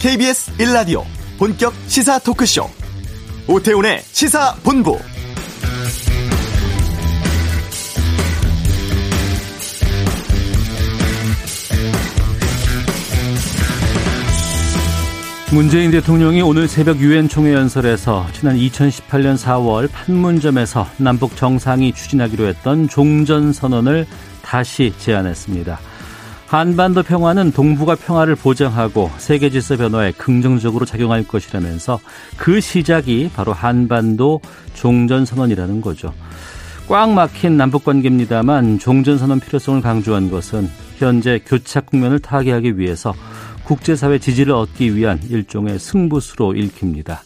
KBS 1라디오 본격 시사 토크쇼 오태훈의 시사본부 문재인 대통령이 오늘 새벽 유엔 총회 연설에서 지난 2018년 4월 판문점에서 남북 정상이 추진하기로 했던 종전 선언을 다시 제안했습니다. 한반도 평화는 동북아 평화를 보장하고 세계 질서 변화에 긍정적으로 작용할 것이라면서 그 시작이 바로 한반도 종전 선언이라는 거죠. 꽉 막힌 남북 관계입니다만 종전 선언 필요성을 강조한 것은 현재 교착 국면을 타개하기 위해서 국제사회 지지를 얻기 위한 일종의 승부수로 읽힙니다.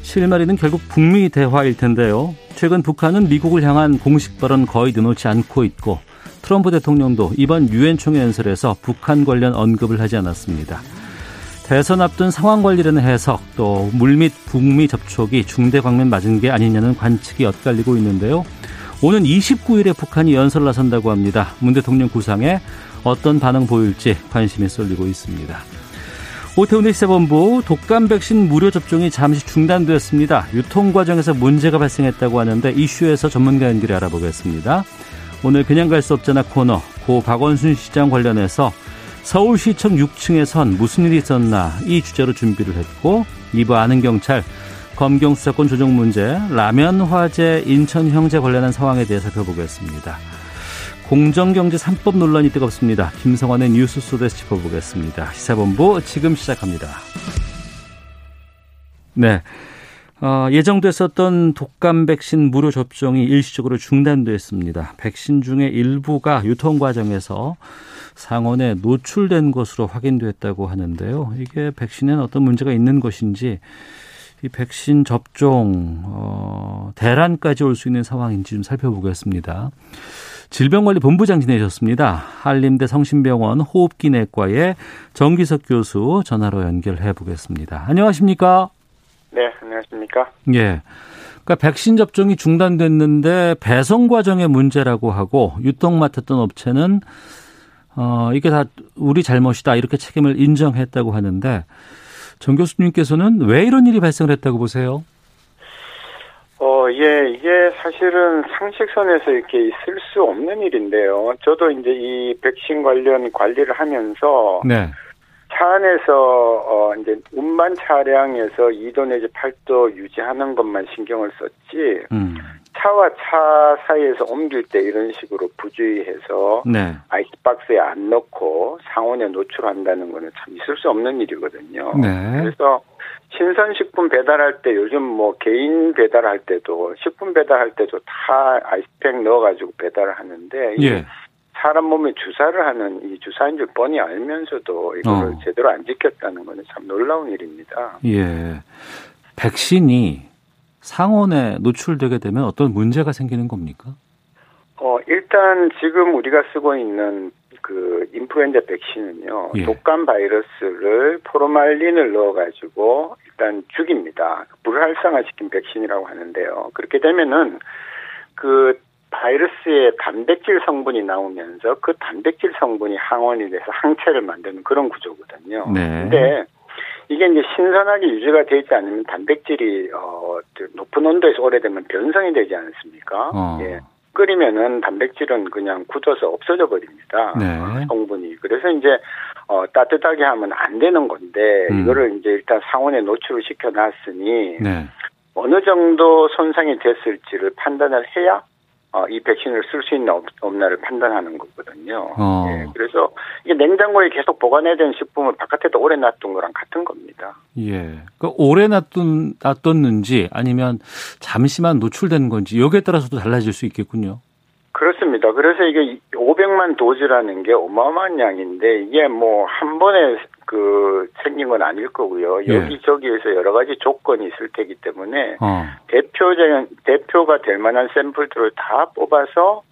실마리는 결국 북미 대화일 텐데요. 최근 북한은 미국을 향한 공식 발언 거의 내놓지 않고 있고 트럼프 대통령도 이번 유엔 총회 연설에서 북한 관련 언급을 하지 않았습니다. 대선 앞둔 상황 관리라는 해석 또 물밑 북미 접촉이 중대 광면 맞은 게 아니냐는 관측이 엇갈리고 있는데요. 오는 29일에 북한이 연설 나선다고 합니다. 문 대통령 구상에 어떤 반응 보일지 관심이 쏠리고 있습니다. 오태훈의 시사본부 독감 백신 무료 접종이 잠시 중단되었습니다. 유통 과정에서 문제가 발생했다고 하는데 이슈에서 전문가 연결해 알아보겠습니다. 오늘 그냥 갈 수 없잖아 코너 고 박원순 시장 관련해서 서울시청 6층에선 무슨 일이 있었나 이 주제로 준비를 했고 2부 아는 경찰 검경 수사권 조정 문제 라면 화재 인천 형제 관련한 상황에 대해 살펴보겠습니다. 공정경제 3법 논란이 뜨겁습니다. 김성환의 뉴스 소데스 짚어보겠습니다. 시사본부 지금 시작합니다. 네. 어, 예정됐었던 독감 백신 무료 접종이 일시적으로 중단됐습니다. 백신 중에 일부가 유통 과정에서 상온에 노출된 것으로 확인됐다고 하는데요. 이게 백신에는 어떤 문제가 있는 것인지 이 백신 접종 어, 대란까지 올 수 있는 상황인지 좀 살펴보겠습니다. 질병관리본부장 지내셨습니다. 한림대 성심병원 호흡기내과의 정기석 교수 전화로 연결해 보겠습니다. 안녕하십니까? 네, 안녕하십니까? 예. 그러니까 백신 접종이 중단됐는데 배송 과정의 문제라고 하고 유통 맡았던 업체는 어 이게 다 우리 잘못이다 이렇게 책임을 인정했다고 하는데 정 교수님께서는 왜 이런 일이 발생했다고 보세요? 어, 예, 이게 사실은 상식선에서 이렇게 있을 수 없는 일인데요. 저도 이제 이 백신 관련 관리를 하면서 네. 차 안에서 어 이제 운반 차량에서 2도 내지 8도 유지하는 것만 신경을 썼지 음. 차와 차 사이에서 옮길 때 이런 식으로 부주의해서 네. 아이스박스에 안 넣고 상온에 노출한다는 거는 참 있을 수 없는 일이거든요. 네. 그래서 신선식품 배달할 때 요즘 뭐 개인 배달할 때도 식품 배달할 때도 다 아이스팩 넣어가지고 배달을 하는데 예. 사람 몸에 주사를 하는 이 주사인 줄 뻔히 알면서도 이거를 어. 제대로 안 지켰다는 거는 참 놀라운 일입니다. 예. 백신이 상온에 노출되게 되면 어떤 문제가 생기는 겁니까? 어, 일단 지금 우리가 쓰고 있는 그 인플루엔자 백신은요. 예. 독감 바이러스를 포르말린을 넣어 가지고 일단 죽입니다. 불활성화시킨 백신이라고 하는데요. 그렇게 되면은 그 바이러스의 단백질 성분이 나오면서 그 단백질 성분이 항원이 돼서 항체를 만드는 그런 구조거든요. 네. 근데 이게 이제 신선하게 유지가 되지 않으면 단백질이 어 높은 온도에서 오래되면 변성이 되지 않습니까? 어. 예. 끓이면은 단백질은 그냥 굳어서 없어져 버립니다. 네. 성분이. 그래서 이제 어 따뜻하게 하면 안 되는 건데 음. 이거를 이제 일단 상온에 노출을 시켜 놨으니 네. 어느 정도 손상이 됐을지를 판단을 해야 어, 이 백신을 쓸 수 있나 없, 없나를 판단하는 거거든요. 어. 예, 그래서 이게 냉장고에 계속 보관해야 되는 식품을 바깥에다 오래 놔둔 거랑 같은 겁니다. 예. 그 오래 놔둔 놔뒀는지 아니면 잠시만 노출된 건지 여기에 따라서도 달라질 수 있겠군요. 그렇습니다. 그래서 이게 500만 도즈라는 게 어마어마한 양인데 이게 뭐 한 번에 그 생긴 건 아닐 거고요. 예. 여기저기에서 여러 가지 조건이 있을 테기 때문에 어. 대표적인 대표가 될 만한 샘플들을 다 뽑아서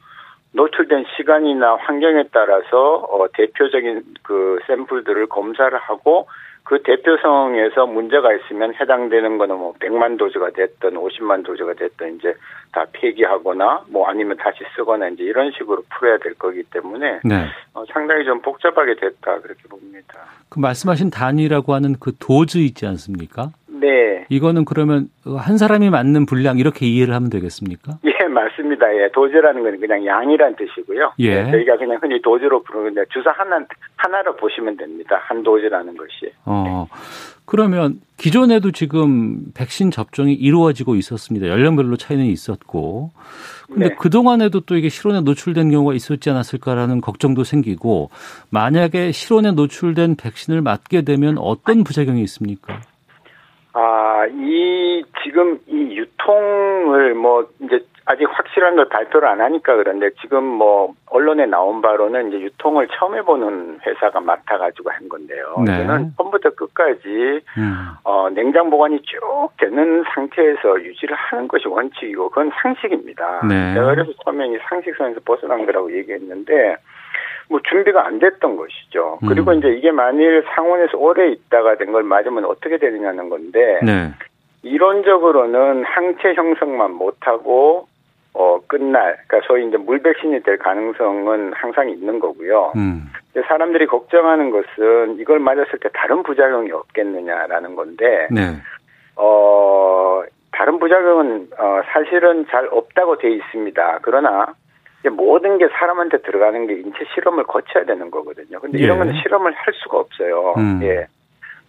노출된 시간이나 환경에 따라서 어, 대표적인 그 샘플들을 검사를 하고 그 대표성에서 문제가 있으면 해당되는 거는 뭐 100만 도즈가 됐든 50만 도즈가 됐든 이제 다 폐기하거나 뭐 아니면 다시 쓰거나 이제 이런 식으로 풀어야 될 거기 때문에 네. 어, 상당히 좀 복잡하게 됐다 그렇게 봅니다. 그 말씀하신 단위라고 하는 그 도즈 있지 않습니까? 네. 이거는 그러면 한 사람이 맞는 분량 이렇게 이해를 하면 되겠습니까? 예, 맞습니다. 예, 도즈라는 건 그냥 양이란 뜻이고요. 예. 네, 저희가 그냥 흔히 도즈로 부르는데 주사 하나 하나로 보시면 됩니다. 한 도즈라는 것이. 어. 그러면 기존에도 지금 백신 접종이 이루어지고 있었습니다. 연령별로 차이는 있었고. 근데 네. 그동안에도 또 이게 실온에 노출된 경우가 있었지 않았을까라는 걱정도 생기고 만약에 실온에 노출된 백신을 맞게 되면 어떤 부작용이 있습니까? 아, 이, 지금 이 유통을 뭐, 이제 아직 확실한 걸 발표를 안 하니까 그런데 지금 뭐, 언론에 나온 바로는 이제 유통을 처음 해보는 회사가 맡아가지고 한 건데요. 네. 이거는 처음부터 끝까지, 음. 어, 냉장 보관이 쭉 되는 상태에서 유지를 하는 것이 원칙이고, 그건 상식입니다. 네. 제가 그래서 처음에 이 상식선에서 벗어난 거라고 얘기했는데, 뭐 준비가 안 됐던 것이죠. 음. 그리고 이제 이게 만일 상온에서 오래 있다가 된 걸 맞으면 어떻게 되느냐는 건데 네. 이론적으로는 항체 형성만 못하고 어 끝날 그러니까 소위 이제 물 백신이 될 가능성은 항상 있는 거고요. 음. 사람들이 걱정하는 것은 이걸 맞았을 때 다른 부작용이 없겠느냐라는 건데 네. 어 다른 부작용은 어 사실은 잘 없다고 돼 있습니다. 그러나 모든 게 사람한테 들어가는 게 인체 실험을 거쳐야 되는 거거든요. 근데 예. 이런 건 실험을 할 수가 없어요. 음. 예.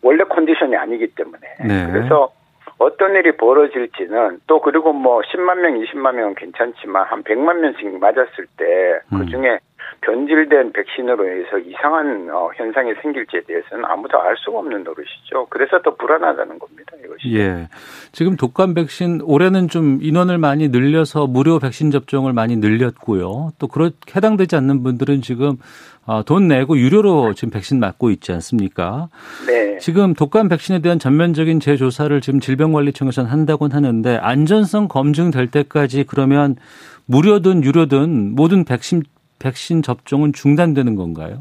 원래 컨디션이 아니기 때문에. 네. 그래서 어떤 일이 벌어질지는 또 그리고 뭐 10만 명, 20만 명은 괜찮지만 한 100만 명씩 맞았을 때 그 중에 음. 변질된 백신으로 인해서 이상한 어, 현상이 생길지에 대해서는 아무도 알 수가 없는 노릇이죠. 그래서 더 불안하다는 겁니다. 이것이. 예. 지금 독감 백신 올해는 좀 인원을 많이 늘려서 무료 백신 접종을 많이 늘렸고요. 또 그렇 해당되지 않는 분들은 지금 어, 돈 내고 유료로 지금 백신 맞고 있지 않습니까? 네. 지금 독감 백신에 대한 전면적인 재조사를 지금 질병관리청에서는 한다고는 하는데 안전성 검증될 때까지 그러면 무료든 유료든 모든 백신 백신 접종은 중단되는 건가요?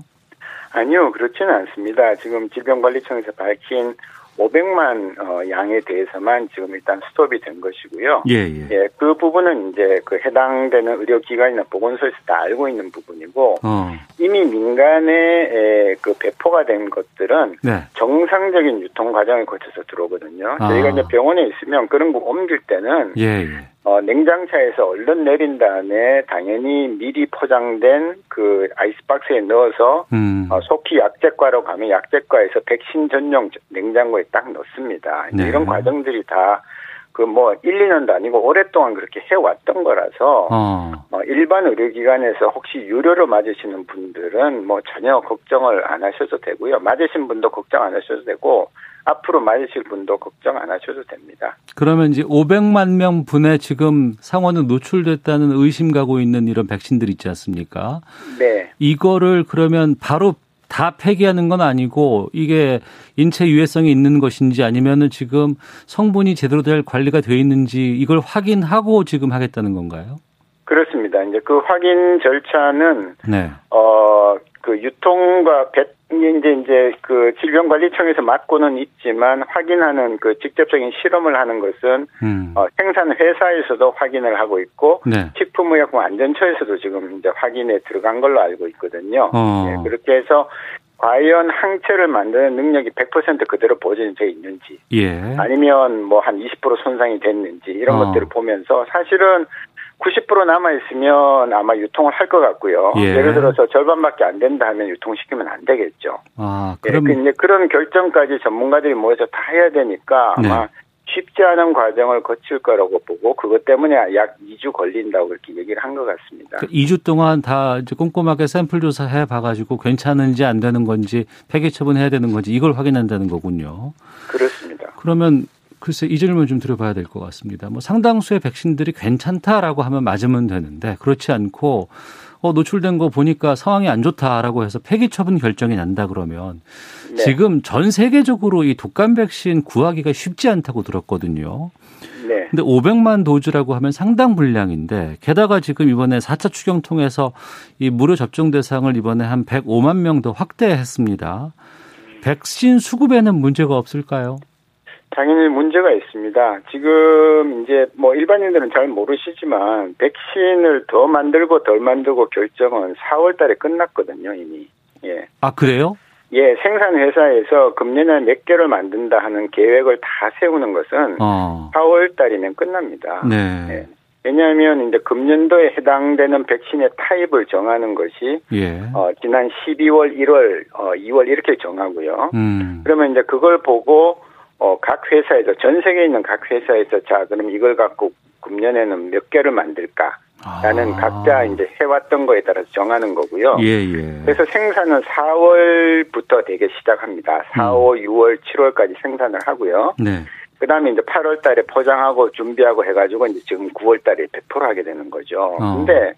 아니요, 그렇지는 않습니다. 지금 질병관리청에서 밝힌 500만 어, 양에 대해서만 지금 일단 스톱이 된 것이고요. 예, 예. 예, 그 부분은 이제 그 해당되는 의료기관이나 보건소에서 다 알고 있는 부분이고 어. 이미 민간에 에, 그 배포가 된 것들은 네. 정상적인 유통 과정을 거쳐서 들어오거든요. 아. 저희가 이제 병원에 있으면 그런 거 옮길 때는 예, 예. 어, 냉장차에서 얼른 내린 다음에 당연히 미리 포장된 그 아이스박스에 넣어서 음. 어, 속히 약제과로 가면 약제과에서 백신 전용 냉장고에 딱 넣습니다. 네. 이런 과정들이 다 그 뭐 1, 2년도 아니고 오랫동안 그렇게 해왔던 거라서 어. 어, 일반 의료기관에서 혹시 유료로 맞으시는 분들은 뭐 전혀 걱정을 안 하셔도 되고요. 맞으신 분도 걱정 안 하셔도 되고 앞으로 맞으실 분도 걱정 안 하셔도 됩니다. 그러면 이제 500만 명 분에 지금 상원은 노출됐다는 의심 가고 있는 이런 백신들 있지 않습니까? 네. 이거를 그러면 바로 다 폐기하는 건 아니고 이게 인체 유해성이 있는 것인지 아니면은 지금 성분이 제대로 될 관리가 되어 있는지 이걸 확인하고 지금 하겠다는 건가요? 그렇습니다. 이제 그 확인 절차는 네. 어그 유통과 배 이제 이제 그 질병관리청에서 맡고는 있지만 확인하는 그 직접적인 실험을 하는 것은 음. 어, 생산 회사에서도 확인을 하고 있고 네. 식품의약품 안전처에서도 지금 이제 확인에 들어간 걸로 알고 있거든요. 어. 네, 그렇게 해서 과연 항체를 만드는 능력이 100% 그대로 보존이 되어 있는지, 예. 아니면 뭐 한 20% 손상이 됐는지 이런 어. 것들을 보면서 사실은 90% 남아 있으면 아마 유통을 할 것 같고요. 예. 를 들어서 절반밖에 안 된다 하면 유통시키면 안 되겠죠. 아, 그럼 예, 그 그런 결정까지 전문가들이 모여서 다 해야 되니까 아마 네. 쉽지 않은 과정을 거칠 거라고 보고 그것 때문에 약 2주 걸린다고 그렇게 얘기를 한 것 같습니다. 그 2주 동안 다 이제 꼼꼼하게 샘플 조사해 봐가지고 괜찮은지 안 되는 건지 폐기 처분해야 되는 건지 이걸 확인한다는 거군요. 그렇습니다. 그러면 글쎄 이 질문 좀 드려봐야 될 것 같습니다. 뭐 상당수의 백신들이 괜찮다라고 하면 맞으면 되는데 그렇지 않고 어, 노출된 거 보니까 상황이 안 좋다라고 해서 폐기 처분 결정이 난다 그러면 네. 지금 전 세계적으로 이 독감 백신 구하기가 쉽지 않다고 들었거든요. 네. 근데 500만 도주라고 하면 상당 분량인데 게다가 지금 이번에 4차 추경 통해서 이 무료 접종 대상을 이번에 한 105만 명 더 확대했습니다. 백신 수급에는 문제가 없을까요? 당연히 문제가 있습니다. 지금 이제 뭐 일반인들은 잘 모르시지만 백신을 더 만들고 덜 만들고 결정은 4월 달에 끝났거든요, 이미. 예. 아, 그래요? 예, 생산 회사에서 금년에 몇 개를 만든다 하는 계획을 다 세우는 것은 어. 4월 달이면 끝납니다. 네. 예. 왜냐하면 이제 금년도에 해당되는 백신의 타입을 정하는 것이 예. 어, 지난 12월, 1월, 어, 2월 이렇게 정하고요. 음. 그러면 이제 그걸 보고 어, 각 회사에서 전 세계에 있는 각 회사에서 자 그럼 이걸 갖고 금년에는 몇 개를 만들까 라는 아. 각자 이제 해왔던 거에 따라서 정하는 거고요. 예, 예. 그래서 생산은 4월부터 되게 시작합니다. 4, 5, 6월, 7월까지 생산을 하고요. 네. 그 다음에 이제 8월 달에 포장하고 준비하고 해가지고 이제 지금 9월 달에 배포를 하게 되는 거죠. 어. 근데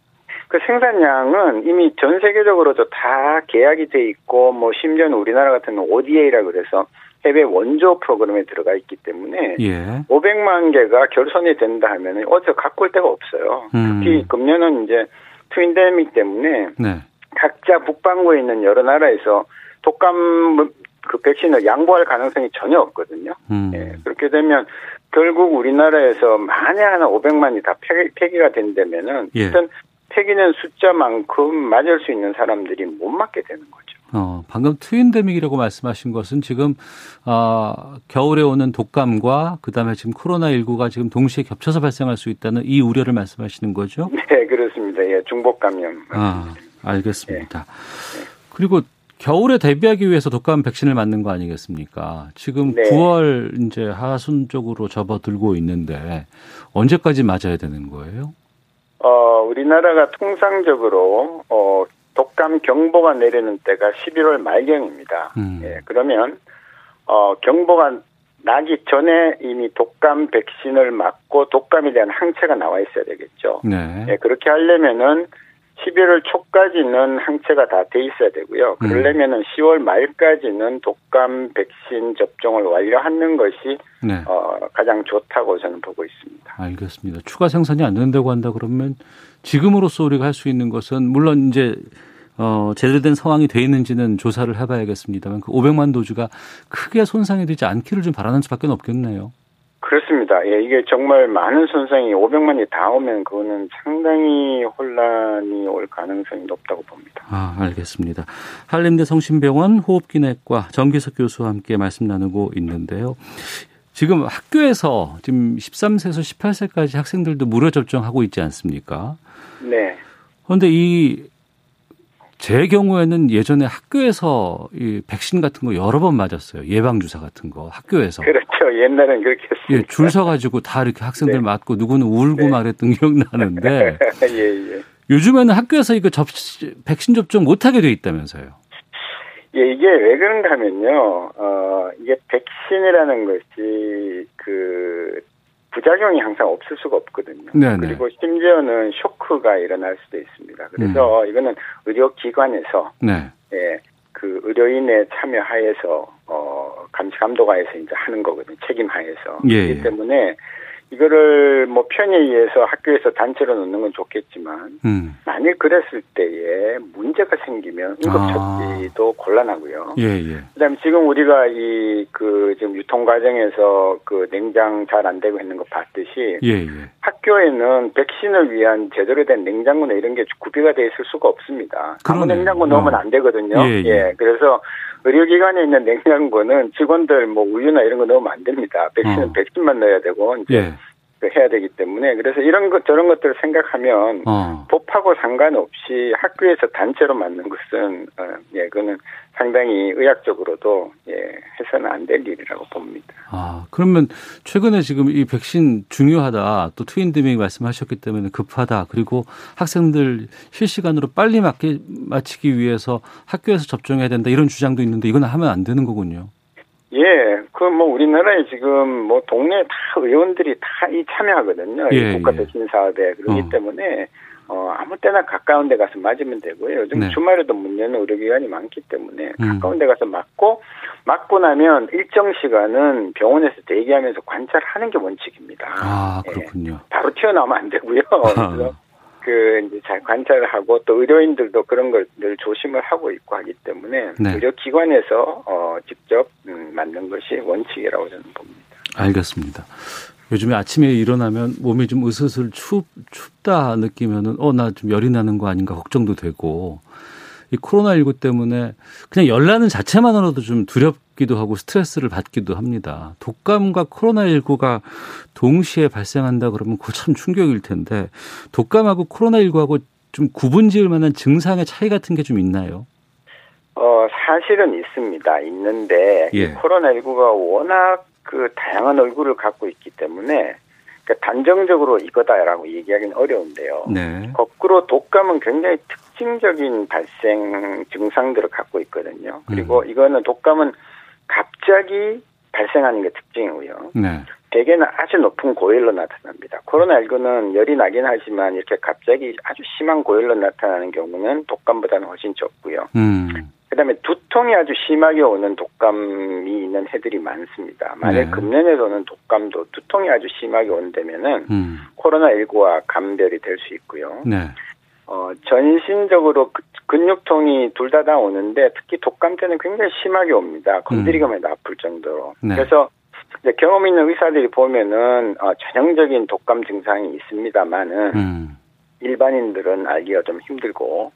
그 생산량은 이미 전 세계적으로도 다 계약이 돼 있고 뭐 심지어 는 우리나라 같은 ODA라 그래서 해외 원조 프로그램에 들어가 있기 때문에 예. 500만 개가 결손이 된다 하면은 어디서 갖고 올 데가 없어요. 음. 특히 금년은 이제 트윈데믹 때문에 네. 각자 북반구에 있는 여러 나라에서 독감 그 백신을 양보할 가능성이 전혀 없거든요. 음. 예, 그렇게 되면 결국 우리나라에서 만에 하나 500만이 다 폐기, 폐기가 된다면은 예. 일단 폐기는 숫자만큼 맞을 수 있는 사람들이 못 맞게 되는 거죠. 어, 방금 트윈데믹이라고 말씀하신 것은 지금 어, 겨울에 오는 독감과 그다음에 지금 코로나 19가 지금 동시에 겹쳐서 발생할 수 있다는 이 우려를 말씀하시는 거죠? 네, 그렇습니다. 예, 중복 감염. 아, 알겠습니다. 그리고 겨울에 대비하기 위해서 독감 백신을 맞는 거 아니겠습니까? 지금 네. 9월 이제 하순 쪽으로 접어들고 있는데 언제까지 맞아야 되는 거예요? 어, 우리나라가 통상적으로 어, 독감 경보가 내리는 때가 11월 말경입니다. 음. 예, 그러면 어, 경보가 나기 전에 이미 독감 백신을 맞고 독감에 대한 항체가 나와 있어야 되겠죠. 네. 예, 그렇게 하려면은 11월 초까지는 항체가 다 돼 있어야 되고요. 음. 그러려면은 10월 말까지는 독감 백신 접종을 완료하는 것이 네. 어, 가장 좋다고 저는 보고 있습니다. 알겠습니다. 추가 생산이 안 된다고 한다 그러면 지금으로서 우리가 할 수 있는 것은 물론 이제 어, 제대로 된 상황이 돼 있는지는 조사를 해봐야겠습니다만 그 500만 도주가 크게 손상이 되지 않기를 좀 바라는 수밖에 없겠네요. 그렇습니다. 예, 이게 정말 많은 손상이 500만이 다 오면 그거는 상당히 혼란이 올 가능성이 높다고 봅니다. 아, 알겠습니다. 한림대 성심병원 호흡기내과 정기석 교수와 함께 말씀 나누고 있는데요. 지금 학교에서 지금 13세에서 18세까지 학생들도 무료 접종하고 있지 않습니까? 네. 그런데 이 제 경우에는 예전에 학교에서 이 백신 같은 거 여러 번 맞았어요. 예방 주사 같은 거 학교에서. 그렇죠. 옛날엔 그렇게 했습니다. 예, 줄 서가지고 다 이렇게 학생들 네. 맞고 누구는 울고 네. 말했던 기억 나는데 예, 예. 요즘에는 학교에서 이거 접 백신 접종 못 하게 돼 있다면서요. 예, 이게 왜 그런가 하면요, 어, 이게 백신이라는 것이 그 부작용이 항상 없을 수가 없거든요. 네네. 그리고 심지어는 쇼크가 일어날 수도 있습니다. 그래서 음. 이거는 의료기관에서 네. 예, 그 의료인의 참여 하에서 어 감시 감독하에서 이제 하는 거거든요. 책임 하에서. 예, 예. 그렇기 때문에 이거를 뭐 편에 의해서 학교에서 단체로 놓는 건 좋겠지만 음. 만일 그랬을 때에 문제가 생기면 응급처치도 곤란하고요. 예, 예. 그다음에 지금 우리가 이 그 지금 유통 과정에서 그 냉장 잘 안 되고 있는 거 봤듯이 예, 예. 학교에는 백신을 위한 제대로 된 냉장고나 이런 게 구비가 돼 있을 수가 없습니다. 아무 그러네요. 냉장고 넣으면 어. 안 되거든요. 예, 예. 그래서 의료기관에 있는 냉장고는 직원들 뭐 우유나 이런 거 넣으면 안 됩니다. 백신은 어. 백신만 넣어야 되고 이제 예. 그 해야 되기 때문에 그래서 이런 것 저런 것들을 생각하면 어. 법하고 상관없이 학교에서 단체로 맞는 것은 어, 예, 그거는 상당히 의학적으로도 예, 해서는 안 될 일이라고 봅니다. 아, 그러면 최근에 지금 이 백신 중요하다. 또 트윈드밍 말씀하셨기 때문에 급하다. 그리고 학생들 실시간으로 빨리 맞게 마치기 위해서 학교에서 접종해야 된다. 이런 주장도 있는데 이건 하면 안 되는 거군요. 예, 그 뭐 우리나라에 지금 뭐 동네 다 의원들이 다 이 참여하거든요. 예, 이 국가 예. 백신 사업에 그렇기 어. 때문에 어 아무 때나 가까운 데 가서 맞으면 되고요. 요즘 네. 주말에도 문 여는 의료기관이 많기 때문에 음. 가까운 데 가서 맞고 맞고 나면 일정 시간은 병원에서 대기하면서 관찰하는 게 원칙입니다. 아, 예. 그렇군요. 바로 튀어나오면 안 되고요. 그 이제 잘 관찰을 하고 또 의료인들도 그런 걸 늘 조심을 하고 있고 하기 때문에 네. 의료기관에서 어 직접 음, 만든 것이 원칙이라고 저는 봅니다. 알겠습니다. 요즘에 아침에 일어나면 몸이 좀 으슬으슬 춥, 춥다 느끼면은, 어, 나 좀 열이 나는 거 아닌가 걱정도 되고, 이 코로나 19 때문에 그냥 열 나는 자체만으로도 좀 두렵 기도 하고 스트레스를 받기도 합니다. 독감과 코로나19가 동시에 발생한다 그러면 그거 참 충격일 텐데, 독감하고 코로나19하고 좀 구분 지을 만한 증상의 차이 같은 게 좀 있나요? 어, 사실은 있습니다. 있는데, 예. 코로나19가 워낙 그 다양한 얼굴을 갖고 있기 때문에, 그러니까 단정적으로 이거다라고 얘기하기는 어려운데요. 네. 거꾸로 독감은 굉장히 특징적인 발생 증상들을 갖고 있거든요. 그리고 음. 이거는 독감은 갑자기 발생하는 게 특징이고요. 네. 대개는 아주 높은 고열로 나타납니다. 코로나19는 열이 나긴 하지만 이렇게 갑자기 아주 심한 고열로 나타나는 경우는 독감보다는 훨씬 적고요. 음. 그다음에 두통이 아주 심하게 오는 독감이 있는 해들이 많습니다. 만약 네. 금년에도 는 독감도 두통이 아주 심하게 온다면은 음. 코로나 19와 감별이 될 수 있고요. 네. 어, 전신적으로 그- 근육통이 둘 다 다 오는데 특히 독감 때는 굉장히 심하게 옵니다. 건드리기만 해도 아플 정도로. 네. 그래서 이제 경험 있는 의사들이 보면은 어, 전형적인 독감 증상이 있습니다만은 음. 일반인들은 알기가 좀 힘들고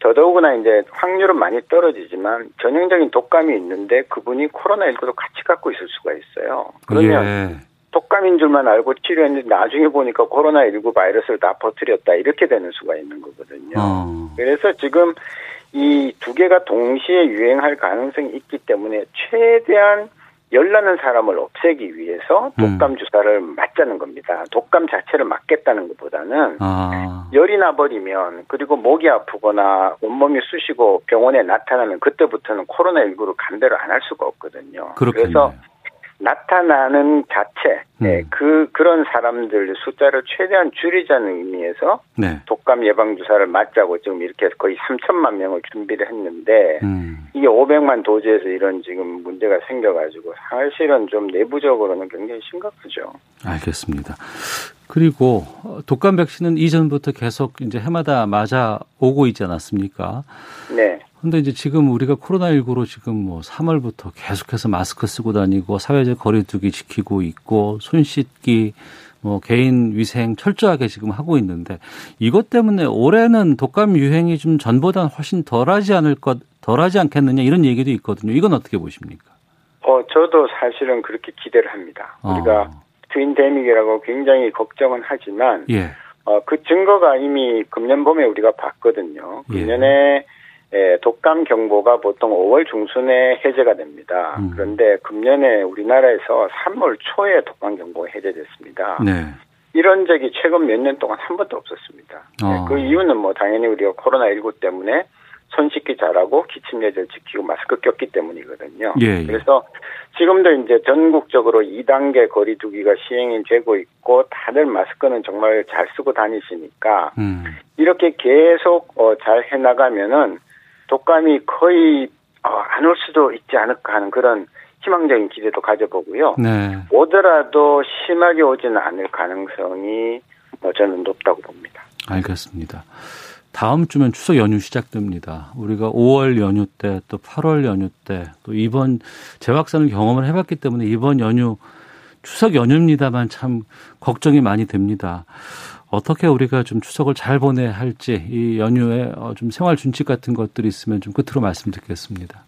더더욱이나 이제 확률은 많이 떨어지지만 전형적인 독감이 있는데 그분이 코로나19도 같이 갖고 있을 수가 있어요. 그러면 예. 독감인 줄만 알고 치료했는데 나중에 보니까 코로나19 바이러스를 다 퍼뜨렸다 이렇게 되는 수가 있는 거거든요. 어. 그래서 지금 이 두 개가 동시에 유행할 가능성이 있기 때문에 최대한 열나는 사람을 없애기 위해서 음. 독감 주사를 맞자는 겁니다. 독감 자체를 맞겠다는 것보다는 아. 열이 나버리면 그리고 목이 아프거나 온몸이 쑤시고 병원에 나타나면 그때부터는 코로나19를 감별을 안 할 수가 없거든요. 그렇군요. 그래서 나타나는 자체, 네, 음. 그 그런 사람들 숫자를 최대한 줄이자는 의미에서 네. 독감 예방 주사를 맞자고 지금 이렇게 해서 거의 3천만 명을 준비를 했는데 음. 이게 500만 도지에서 이런 지금 문제가 생겨가지고 사실은 좀 내부적으로는 굉장히 심각하죠. 알겠습니다. 그리고 어, 독감 백신은 이전부터 계속 이제 해마다 맞아 오고 있지 않았습니까? 네, 근데 이제 지금 우리가 코로나19로 지금 뭐 3월부터 계속해서 마스크 쓰고 다니고 사회적 거리두기 지키고 있고 손 씻기 뭐 개인 위생 철저하게 지금 하고 있는데 이것 때문에 올해는 독감 유행이 좀 전보다 훨씬 덜하지 않을 것 덜하지 않겠느냐 이런 얘기도 있거든요. 이건 어떻게 보십니까? 어 저도 사실은 그렇게 기대를 합니다. 우리가 어, 트윈데믹이라고 굉장히 걱정은 하지만 예. 어, 그 증거가 이미 금년 봄에 우리가 봤거든요. 예. 금년에 에, 독감 경보가 보통 5월 중순에 해제가 됩니다. 음. 그런데 금년에 우리나라에서 3월 초에 독감 경보가 해제됐습니다. 네. 이런 적이 최근 몇 년 동안 한 번도 없었습니다. 네, 어. 그 이유는 뭐 당연히 우리가 코로나19 때문에 손 씻기 잘하고 기침 예절 지키고 마스크 꼈기 때문이거든요. 예, 예. 그래서 지금도 이제 전국적으로 2단계 거리 두기가 시행이 되고 있고 다들 마스크는 정말 잘 쓰고 다니시니까 음. 이렇게 계속 어, 잘 해나가면은 독감이 거의 어, 안올 수도 있지 않을까 하는 그런 희망적인 기대도 가져보고요. 네. 오더라도 심하게 오지는 않을 가능성이 뭐 저는 높다고 봅니다. 알겠습니다. 다음 주면 추석 연휴 시작됩니다. 우리가 5월 연휴 때 또 8월 연휴 때 또 이번 재확산을 경험을 해봤기 때문에 이번 연휴 추석 연휴입니다만 참 걱정이 많이 됩니다. 어떻게 우리가 좀 추석을 잘 보내야 할지 이 연휴에 어, 좀 생활 준칙 같은 것들이 있으면 좀 끝으로 말씀 듣겠습니다.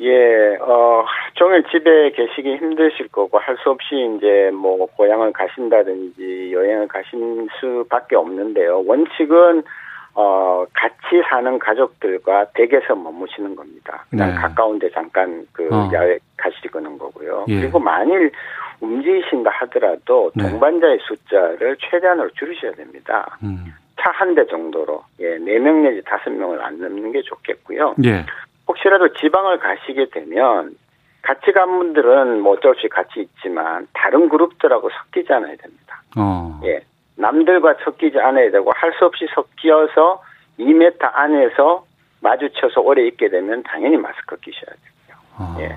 예, 어, 종일 집에 계시기 힘드실 거고 할 수 없이 이제 뭐 고향을 가신다든지 여행을 가신 수밖에 없는데요. 원칙은 어, 같이 사는 가족들과 댁에서 머무시는 겁니다. 그냥 네. 가까운 데 잠깐 그 어. 야외 가시는 거고요. 예. 그리고 만일 움직이신다 하더라도 네. 동반자의 숫자를 최대한으로 줄이셔야 됩니다. 음. 차한 대 정도로 예, 네명 내지 다섯 명을 안 넘는 게 좋겠고요. 예. 혹시라도 지방을 가시게 되면 같이 간 분들은 뭐 어쩔 수 없이 같이 있지만 다른 그룹들하고 섞이지 않아야 됩니다. 어. 예. 남들과 섞이지 않아야 되고 할 수 없이 섞여서 2m 안에서 마주쳐서 오래 있게 되면 당연히 마스크 끼셔야 되고요. 어. 예.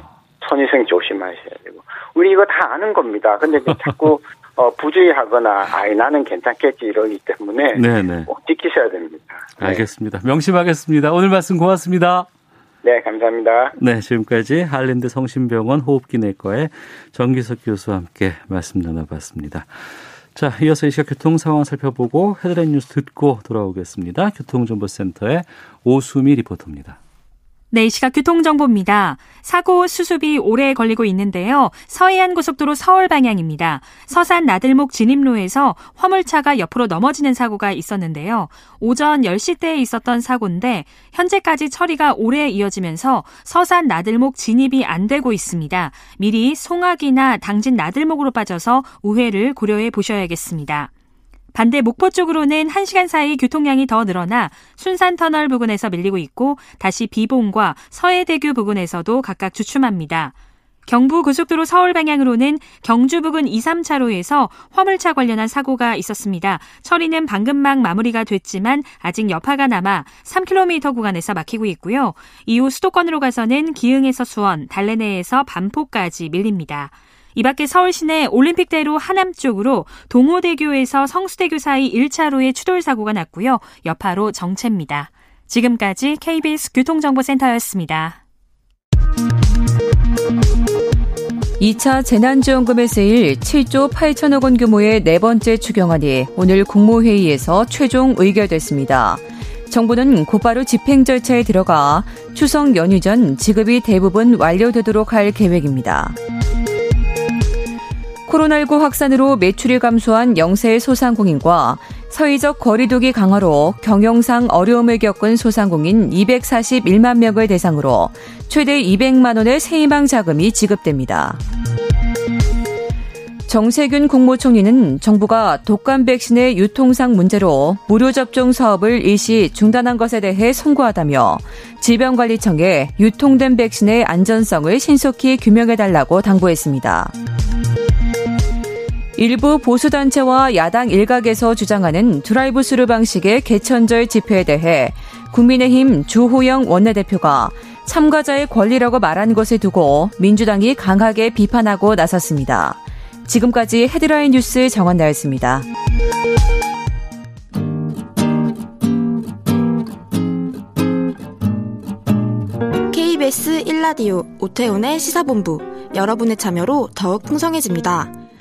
손위생 조심하셔야 되고. 우리 이거 다 아는 겁니다. 근데 자꾸 어, 부주의하거나 아이 나는 괜찮겠지 이러기 때문에 네네. 꼭 지키셔야 됩니다. 네. 알겠습니다. 명심하겠습니다. 오늘 말씀 고맙습니다. 네, 감사합니다. 네, 지금까지 한림대 성심병원 호흡기 내과의 정기석 교수와 함께 말씀 나눠봤습니다. 자, 이어서 이 시각 교통 상황 살펴보고 헤드라인 뉴스 듣고 돌아오겠습니다. 교통정보센터의 오수미 리포터입니다. 네, 시각 교통정보입니다. 사고 수습이 오래 걸리고 있는데요. 서해안 고속도로 서울 방향입니다. 서산 나들목 진입로에서 화물차가 옆으로 넘어지는 사고가 있었는데요. 오전 10시대에 있었던 사고인데 현재까지 처리가 오래 이어지면서 서산 나들목 진입이 안 되고 있습니다. 미리 송악이나 당진 나들목으로 빠져서 우회를 고려해 보셔야겠습니다. 반대 목포 쪽으로는 1시간 사이 교통량이 더 늘어나 순산터널 부근에서 밀리고 있고 다시 비봉과 서해대교 부근에서도 각각 주춤합니다. 경부 고속도로 서울 방향으로는 경주 부근 2, 3차로에서 화물차 관련한 사고가 있었습니다. 처리는 방금 막 마무리가 됐지만 아직 여파가 남아 3km 구간에서 막히고 있고요. 이후 수도권으로 가서는 기흥에서 수원, 달래내에서 반포까지 밀립니다. 이 밖에 서울 시내 올림픽대로 하남 쪽으로 동호대교에서 성수대교 사이 1차로에 추돌 사고가 났고요. 여파로 정체입니다. 지금까지 KBS 교통정보센터였습니다. 2차 재난지원금에 쓰일 7조 8천억 원 규모의 네 번째 추경안이 오늘 국무회의에서 최종 의결됐습니다. 정부는 곧바로 집행 절차에 들어가 추석 연휴 전 지급이 대부분 완료되도록 할 계획입니다. 코로나19 확산으로 매출이 감소한 영세 소상공인과 사회적 거리두기 강화로 경영상 어려움을 겪은 소상공인 241만 명을 대상으로 최대 200만 원의 새희망 자금이 지급됩니다. 정세균 국무총리는 정부가 독감 백신의 유통상 문제로 무료 접종 사업을 일시 중단한 것에 대해 송구하다며 질병관리청에 유통된 백신의 안전성을 신속히 규명해달라고 당부했습니다. 일부 보수단체와 야당 일각에서 주장하는 드라이브 스루 방식의 개천절 집회에 대해 국민의힘 주호영 원내대표가 참가자의 권리라고 말한 것을 두고 민주당이 강하게 비판하고 나섰습니다. 지금까지 헤드라인 뉴스 정원나였습니다. KBS 1라디오 오태훈의 시사본부 여러분의 참여로 더욱 풍성해집니다.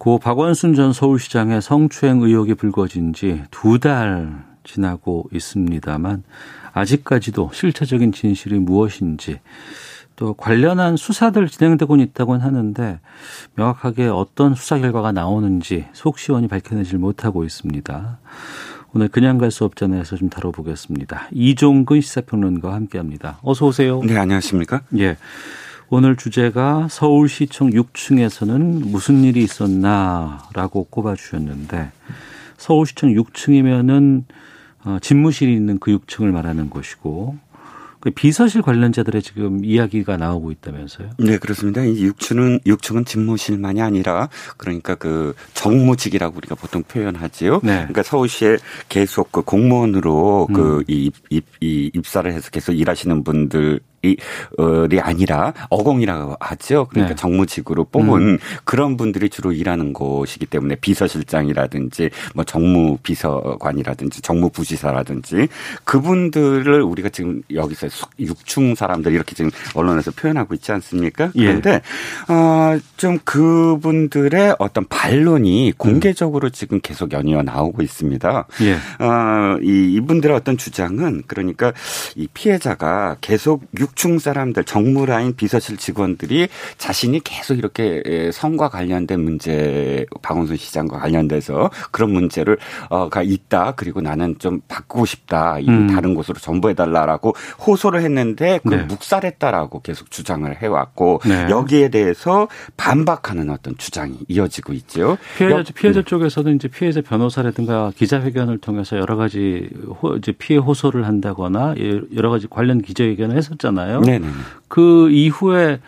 고 박원순 전 서울시장의 성추행 의혹이 불거진 지 두 달 지나고 있습니다만 아직까지도 실체적인 진실이 무엇인지 또 관련한 수사들 진행되고 있다고는 하는데 명확하게 어떤 수사 결과가 나오는지 속 시원히 밝혀내질 못하고 있습니다. 오늘 그냥 갈 수 없잖아요.에서 좀 다뤄보겠습니다. 이종근 시사평론가와 함께합니다. 어서 오세요. 네, 안녕하십니까? 예. 오늘 주제가 서울시청 6층에서는 무슨 일이 있었나라고 꼽아주셨는데 서울시청 6층이면은 어, 집무실이 있는 그 6층을 말하는 것이고 그 비서실 관련자들의 지금 이야기가 나오고 있다면서요? 네, 그렇습니다. 이 6층은 6층은 집무실만이 아니라 그러니까 그 정무직이라고 우리가 보통 표현하지요. 네. 그러니까 서울시에 계속 그 공무원으로 음. 그이 입, 이 입사를 해서 계속 일하시는 분들 이 아니라 어공이라고 하죠. 그러니까 네. 정무직으로 뽑은 음. 그런 분들이 주로 일하는 곳이기 때문에 비서실장이라든지 뭐 정무 비서관이라든지 정무 부지사라든지 그분들을 우리가 지금 여기서 육충 사람들 이렇게 지금 언론에서 표현하고 있지 않습니까? 예. 그런데 예. 어좀 그분들의 어떤 반론이 공개적으로 음. 지금 계속 연이어 나오고 있습니다. 예. 어이 이분들의 어떤 주장은 그러니까 이 피해자가 계속 육 6충 사람들 정무라인 비서실 직원들이 자신이 계속 이렇게 선과 관련된 문제 박원순 시장과 관련돼서 그런 문제를 어가 있다. 그리고 나는 좀 바꾸고 싶다. 이 음. 다른 곳으로 전보해 달라라고 호소를 했는데 그 네. 묵살했다라고 계속 주장을 해왔고 네. 여기에 대해서 반박하는 어떤 주장이 이어지고 있죠. 피해자 피해자 네. 쪽에서는 이제 피해자 변호사라든가 기자회견을 통해서 여러 가지 호, 이제 피해 호소를 한다거나 여러 가지 관련 기자회견을 했었잖아요. 네네. 그 이후에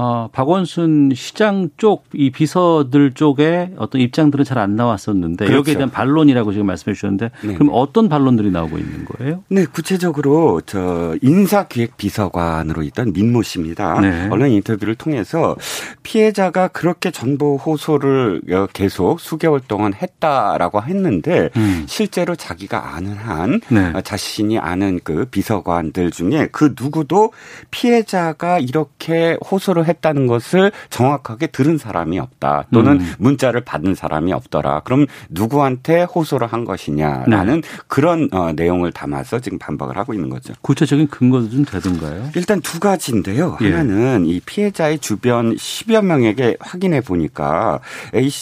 어, 박원순 시장 쪽 이 비서들 쪽에 어떤 입장들은 잘 안 나왔었는데 그렇죠. 여기에 대한 반론이라고 지금 말씀해 주셨는데 네. 그럼 어떤 반론들이 나오고 있는 거예요? 네, 구체적으로 저 인사기획비서관으로 있던 민모 씨입니다. 네. 언론 인터뷰를 통해서 피해자가 그렇게 정보 호소를 계속 수개월 동안 했다라고 했는데 음. 실제로 자기가 아는 한 네. 자신이 아는 그 비서관들 중에 그 누구도 피해자가 이렇게 호소를 했다는 것을 정확하게 들은 사람이 없다. 또는 음. 문자를 받은 사람이 없더라. 그럼 누구한테 호소를 한 것이냐라는 네. 그런 어, 내용을 담아서 지금 반박을 하고 있는 거죠. 구체적인 근거도 좀 되던가요? 일단 두 가지인데요. 예. 하나는 이 피해자의 주변 10여 명에게 확인해 보니까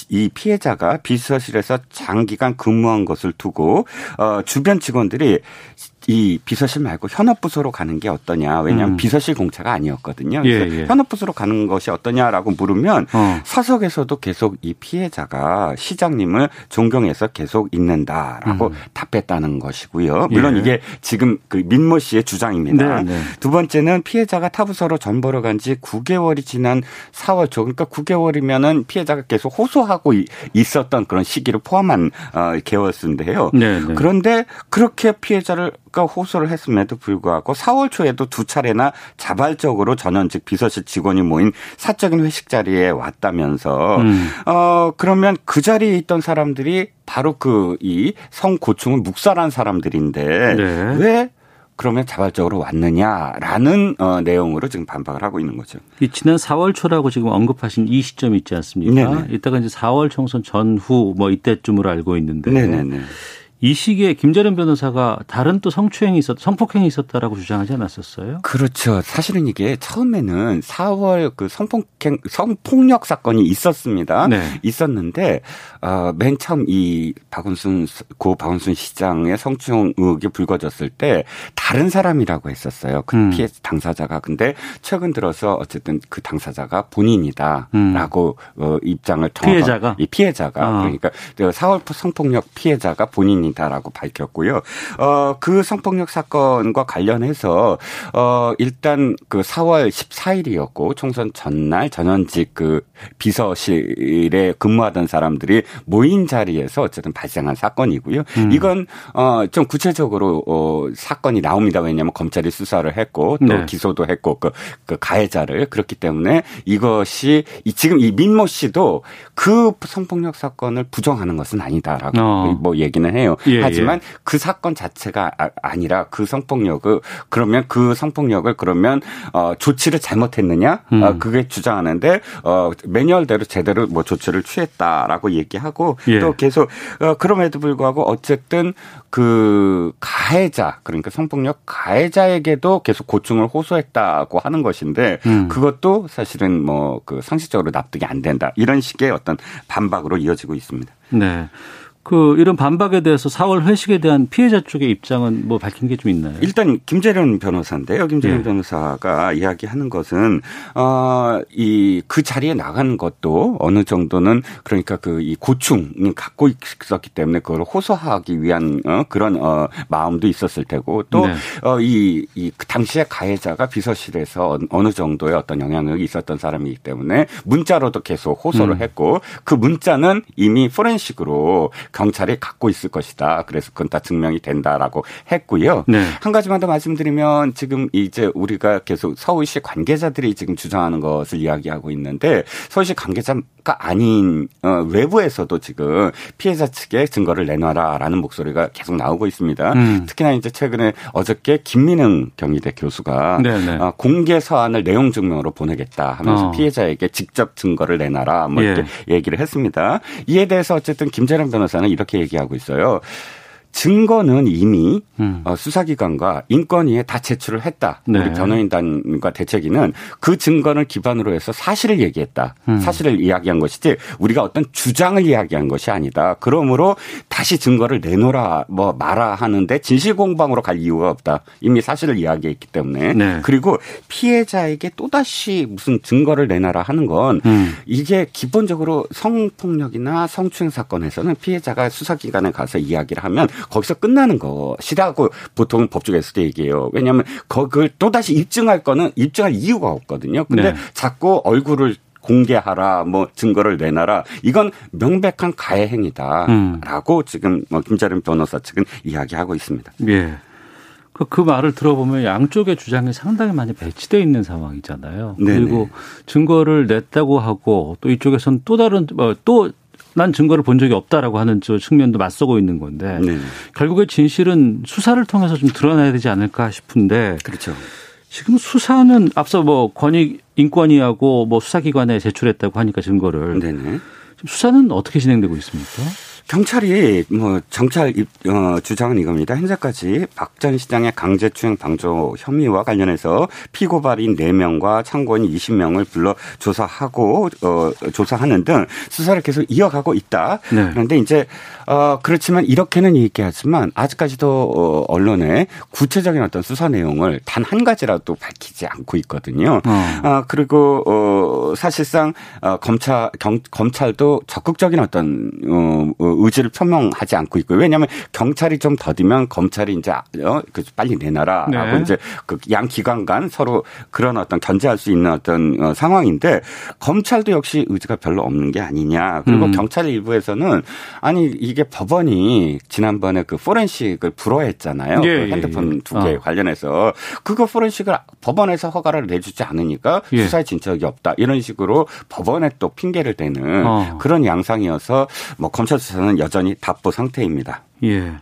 이 피해자가 비서실에서 장기간 근무한 것을 두고 어, 주변 직원들이 이 비서실 말고 현업부서로 가는 게 어떠냐. 왜냐하면 음. 비서실 공차가 아니었거든요. 예, 그래서 예, 예. 현업부서로 가는 것이 어떠냐라고 물으면 어. 사석에서도 계속 이 피해자가 시장님을 존경해서 계속 있는다라고 음. 답했다는 것이고요. 물론 예. 이게 지금 그 민모 씨의 주장입니다. 네, 네. 두 번째는 피해자가 타부서로 전보러 간 지 9개월이 지난 4월 초 그러니까 9개월이면은 피해자가 계속 호소하고 있었던 그런 시기를 포함한 어, 개월수인데요. 네, 네. 그런데 그렇게 피해자를 가 호소를 했음에도 불구하고 4월 초에도 두 차례나 자발적으로 전현직 비서실 직원이 모인 사적인 회식 자리에 왔다면서 음. 어 그러면 그 자리에 있던 사람들이 바로 그 이 성고충을 묵살한 사람들인데 네. 왜 그러면 자발적으로 왔느냐라는 어, 내용으로 지금 반박을 하고 있는 거죠. 이 지난 4월 초라고 지금 언급하신 이 시점이 있지 않습니까? 네네. 이따가 이제 4월 총선 전후 뭐 이때쯤으로 알고 있는데. 네네네. 이 시기에 김재련 변호사가 다른 또 성추행이 있었, 성폭행이 있었다라고 주장하지 않았었어요? 그렇죠. 사실은 이게 처음에는 4월 그 성폭행, 성폭력 사건이 있었습니다. 네. 있었는데, 어, 맨 처음 이 박원순, 고 박원순 시장의 성추행 의혹이 불거졌을 때 다른 사람이라고 했었어요. 그 음. 피해 당사자가. 근데 최근 들어서 어쨌든 그 당사자가 본인이다. 라고 음. 어, 입장을 피해자가? 이 피해자가. 어. 그러니까 4월 성폭력 피해자가 본인이 사건이다라고 밝혔고요. 어, 그 성폭력 사건과 관련해서 어, 일단 그 4월 14일이었고 총선 전날 전현직 그 비서실에 근무하던 사람들이 모인 자리에서 어쨌든 발생한 사건이고요. 음. 이건 어, 좀 구체적으로 어, 사건이 나옵니다. 왜냐하면 검찰이 수사를 했고 또 네. 기소도 했고 그, 그 가해자를 그렇기 때문에 이것이 이 지금 이 민모 씨도 그 성폭력 사건을 부정하는 것은 아니다라고 어. 뭐 얘기는 해요. 예, 하지만 예. 그 사건 자체가 아, 니라그 성폭력을 그러면 그 성폭력을 그러면 어 조치를 잘못했느냐? 음. 어, 그게 주장하는데 어 매뉴얼대로 제대로 뭐 조치를 취했다라고 얘기하고 예. 또 계속 어 그럼에도 불구하고 어쨌든 그 가해자 그러니까 성폭력 가해자에게도 계속 고충을 호소했다고 하는 것인데 음. 그것도 사실은 뭐 그 상식적으로 납득이 안 된다 이런 식의 어떤 반박으로 이어지고 있습니다. 네. 그 이런 반박에 대해서 4월 회식에 대한 피해자 쪽의 입장은 뭐 밝힌 게 좀 있나요? 일단 김재련 변호사인데요. 김재련 네. 변호사가 이야기하는 것은 어이 그 자리에 나가는 것도 어느 정도는 그러니까 그 이 고충이 갖고 있었기 때문에 그걸 호소하기 위한 어 그런 어 마음도 있었을 테고 또 어이이 네. 이그 당시에 가해자가 비서실에서 어느 정도의 어떤 영향력이 있었던 사람이기 때문에 문자로도 계속 호소를 음. 했고 그 문자는 이미 포렌식으로 경찰이 갖고 있을 것이다. 그래서 그건 다 증명이 된다라고 했고요. 네. 한 가지만 더 말씀드리면 지금 이제 우리가 계속 서울시 관계자들이 지금 주장하는 것을 이야기하고 있는데 서울시 관계자가 아닌 어, 외부에서도 지금 피해자 측에 증거를 내놔라라는 목소리가 계속 나오고 있습니다. 음. 특히나 이제 최근에 어저께 김민흥 경희대 교수가 네, 네. 어, 공개 서한을 내용 증명으로 보내겠다 하면서 어. 피해자에게 직접 증거를 내놔라 뭐 이렇게 예. 얘기를 했습니다. 이에 대해서 어쨌든 김재란 변호사는 이렇게 얘기하고 있어요. 증거는 이미 음. 어, 수사기관과 인권위에 다 제출을 했다. 네. 우리 변호인단과 대책위는 그 증거를 기반으로 해서 사실을 얘기했다. 음. 사실을 이야기한 것이지 우리가 어떤 주장을 이야기한 것이 아니다. 그러므로 다시 증거를 내놓으라 뭐 말아 하는데 진실 공방으로 갈 이유가 없다. 이미 사실을 이야기했기 때문에 네. 그리고 피해자에게 또다시 무슨 증거를 내놔라 하는 건 음. 이게 기본적으로 성폭력이나 성추행 사건에서는 피해자가 수사기관에 가서 이야기를 하면 거기서 끝나는 것이라고 보통 법조계에서도 얘기해요. 왜냐하면 그걸 또다시 입증할 거는 입증할 이유가 없거든요. 근데 네. 자꾸 얼굴을 공개하라, 뭐 증거를 내놔라. 이건 명백한 가해 행위다라고 음. 지금 뭐 김자림 변호사 측은 이야기하고 있습니다. 예. 그, 그 말을 들어보면 양쪽의 주장이 상당히 많이 배치되어 있는 상황이잖아요. 네네. 그리고 증거를 냈다고 하고 또 이쪽에서는 또 다른 뭐또 난 증거를 본 적이 없다라고 하는 저 측면도 맞서고 있는 건데 네네. 결국에 진실은 수사를 통해서 좀 드러나야 되지 않을까 싶은데 그렇죠. 지금 수사는 앞서 뭐 권익 인권위하고 뭐 수사기관에 제출했다고 하니까 증거를 네네. 수사는 어떻게 진행되고 있습니까? 경찰이 뭐 경찰 입, 어, 주장은 이겁니다. 현재까지 박 전 시장의 강제추행 방조 혐의와 관련해서 피고발인 4명과 참고인 20명을 불러 조사하고 어, 조사하는 등 수사를 계속 이어가고 있다. 네. 그런데 이제 어, 그렇지만 이렇게는 얘기하지만 아직까지도 어, 언론에 구체적인 어떤 수사 내용을 단 한 가지라도 밝히지 않고 있거든요. 어. 아, 그리고 어, 사실상 어, 검찰 경, 검찰도 적극적인 어떤 어, 어 의지를 표명하지 않고 있고요. 왜냐하면 경찰이 좀 더디면 검찰이 이제 어, 그 빨리 내놔라라고 네. 이제 그 양 기관 간 서로 그런 어떤 견제할 수 있는 어떤 어, 상황인데 검찰도 역시 의지가 별로 없는 게 아니냐. 그리고 음. 경찰 일부에서는 아니 이게 법원이 지난번에 그 포렌식을 불허했잖아요. 예, 그 예, 핸드폰 예, 예. 두개 어. 관련해서 그거 포렌식을 법원에서 허가를 내주지 않으니까 예. 수사에 진척이 없다 이런 식으로 법원에 또 핑계를 대는 어. 그런 양상이어서 뭐 검찰 수사는 수사는 여전히 답보 상태입니다. 예.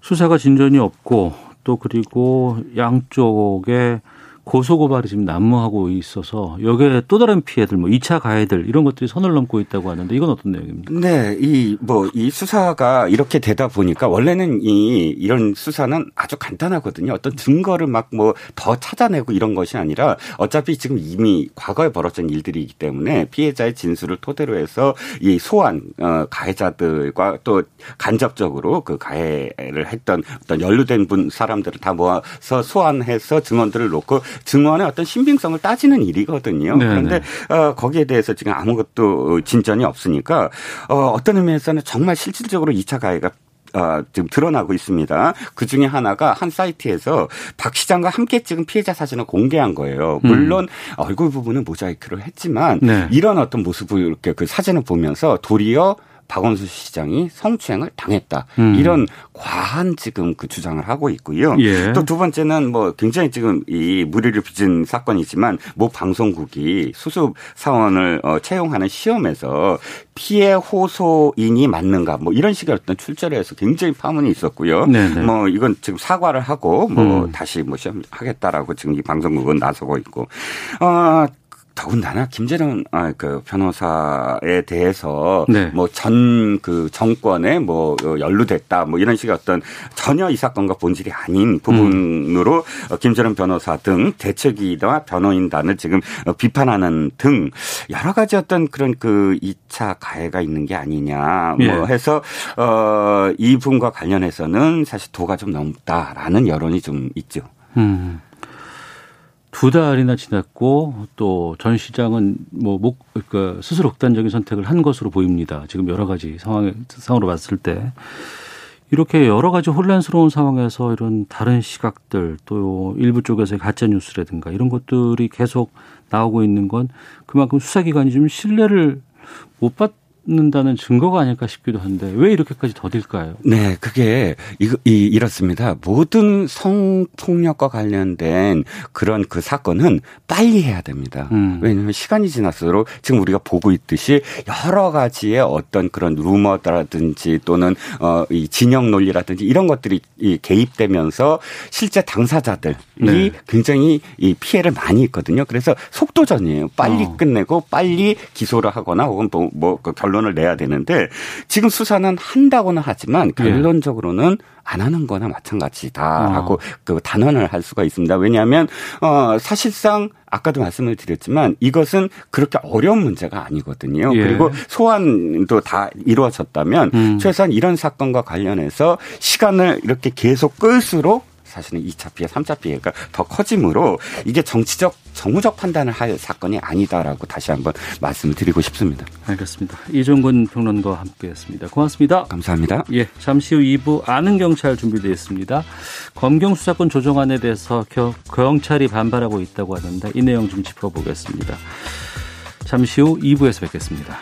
수사가 진전이 없고 또 그리고 양쪽에 고소고발이 지금 난무하고 있어서 여기에 또 다른 피해들, 뭐 2차 가해들 이런 것들이 선을 넘고 있다고 하는데 이건 어떤 내용입니까? 네, 이 뭐이 뭐, 수사가 이렇게 되다 보니까 원래는 이 이런 수사는 아주 간단하거든요. 어떤 증거를 막 뭐 더 찾아내고 이런 것이 아니라 어차피 지금 이미 과거에 벌어진 일들이기 때문에 피해자의 진술을 토대로 해서 이 소환 어 가해자들과 또 간접적으로 그 가해를 했던 어떤 연루된 분 사람들을 다 모아서 소환해서 증언들을 놓고 증언의 어떤 신빙성을 따지는 일이거든요. 네네. 그런데 어, 거기에 대해서 지금 아무것도 진전이 없으니까 어, 어떤 의미에서는 정말 실질적으로 2차 가해가 어, 지금 드러나고 있습니다. 그 중에 하나가 한 사이트에서 박 시장과 함께 찍은 피해자 사진을 공개한 거예요. 물론 음. 얼굴 부분은 모자이크를 했지만 네. 이런 어떤 모습을 이렇게 그 사진을 보면서 도리어 박원순 시장이 성추행을 당했다. 음. 이런 과한 지금 그 주장을 하고 있고요. 예. 또두 번째는 뭐 굉장히 지금 이 무리를 빚은 사건이지만 모 방송국이 수습 사원을 어, 채용하는 시험에서 피해 호소인이 맞는가 뭐 이런 식의 어떤 출제를 해서 굉장히 파문이 있었고요. 네네. 네. 뭐 이건 지금 사과를 하고 뭐 음. 다시 뭐 시험 하겠다라고 지금 이 방송국은 나서고 있고 어 더군다나 김재룡 아, 그 변호사에 대해서 네. 뭐전 그 정권에 뭐 연루됐다 뭐 이런 식의 어떤 전혀 이 사건과 본질이 아닌 부분으로 음. 김재룡 변호사 등 대책위와 변호인단을 지금 비판하는 등 여러 가지 어떤 그런 그 2차 가해가 있는 게 아니냐 뭐 예. 해서 어, 이 부분과 관련해서는 사실 도가 좀 넘다라는 여론이 좀 있죠. 음. 두 달이나 지났고 또 전 시장은 뭐 목, 그러니까 스스로 극단적인 선택을 한 것으로 보입니다. 지금 여러 가지 상황, 상으로 봤을 때. 이렇게 여러 가지 혼란스러운 상황에서 이런 다른 시각들 또 일부 쪽에서의 가짜 뉴스라든가 이런 것들이 계속 나오고 있는 건 그만큼 수사기관이 좀 신뢰를 못 받, 는다는 증거가 아닐까 싶기도 한데 왜 이렇게까지 더딜까요? 네, 그게 이, 이 이렇습니다. 모든 성폭력과 관련된 그런 그 사건은 빨리 해야 됩니다. 음. 왜냐하면 시간이 지날수록 지금 우리가 보고 있듯이 여러 가지의 어떤 그런 루머라든지 또는 어이 진영 논리라든지 이런 것들이 이 개입되면서 실제 당사자들이 네. 굉장히 이 피해를 많이 있거든요. 그래서 속도전이에요. 빨리 어. 끝내고 빨리 기소를 하거나 혹은 뭐, 뭐그 결론 결론을 내야 되는데 지금 수사는 한다고는 하지만 예. 결론적으로는 안 하는 거나 마찬가지다라고 어. 그 단언을 할 수가 있습니다. 왜냐하면 어 사실상 아까도 말씀을 드렸지만 이것은 그렇게 어려운 문제가 아니거든요. 예. 그리고 소환도 다 이루어졌다면 음. 최소한 이런 사건과 관련해서 시간을 이렇게 계속 끌수록 사실은 2차 피해, 3차 피해가 더 커지므로 이게 정치적, 정무적 판단을 할 사건이 아니다라고 다시 한번 말씀을 드리고 싶습니다. 알겠습니다. 이종근 평론가와 함께했습니다. 고맙습니다. 감사합니다. 예, 잠시 후 2부 아는 경찰 준비되어 있습니다. 검경 수사권 조정안에 대해서 겨, 경찰이 반발하고 있다고 하는데 이 내용 좀 짚어보겠습니다. 잠시 후 2부에서 뵙겠습니다.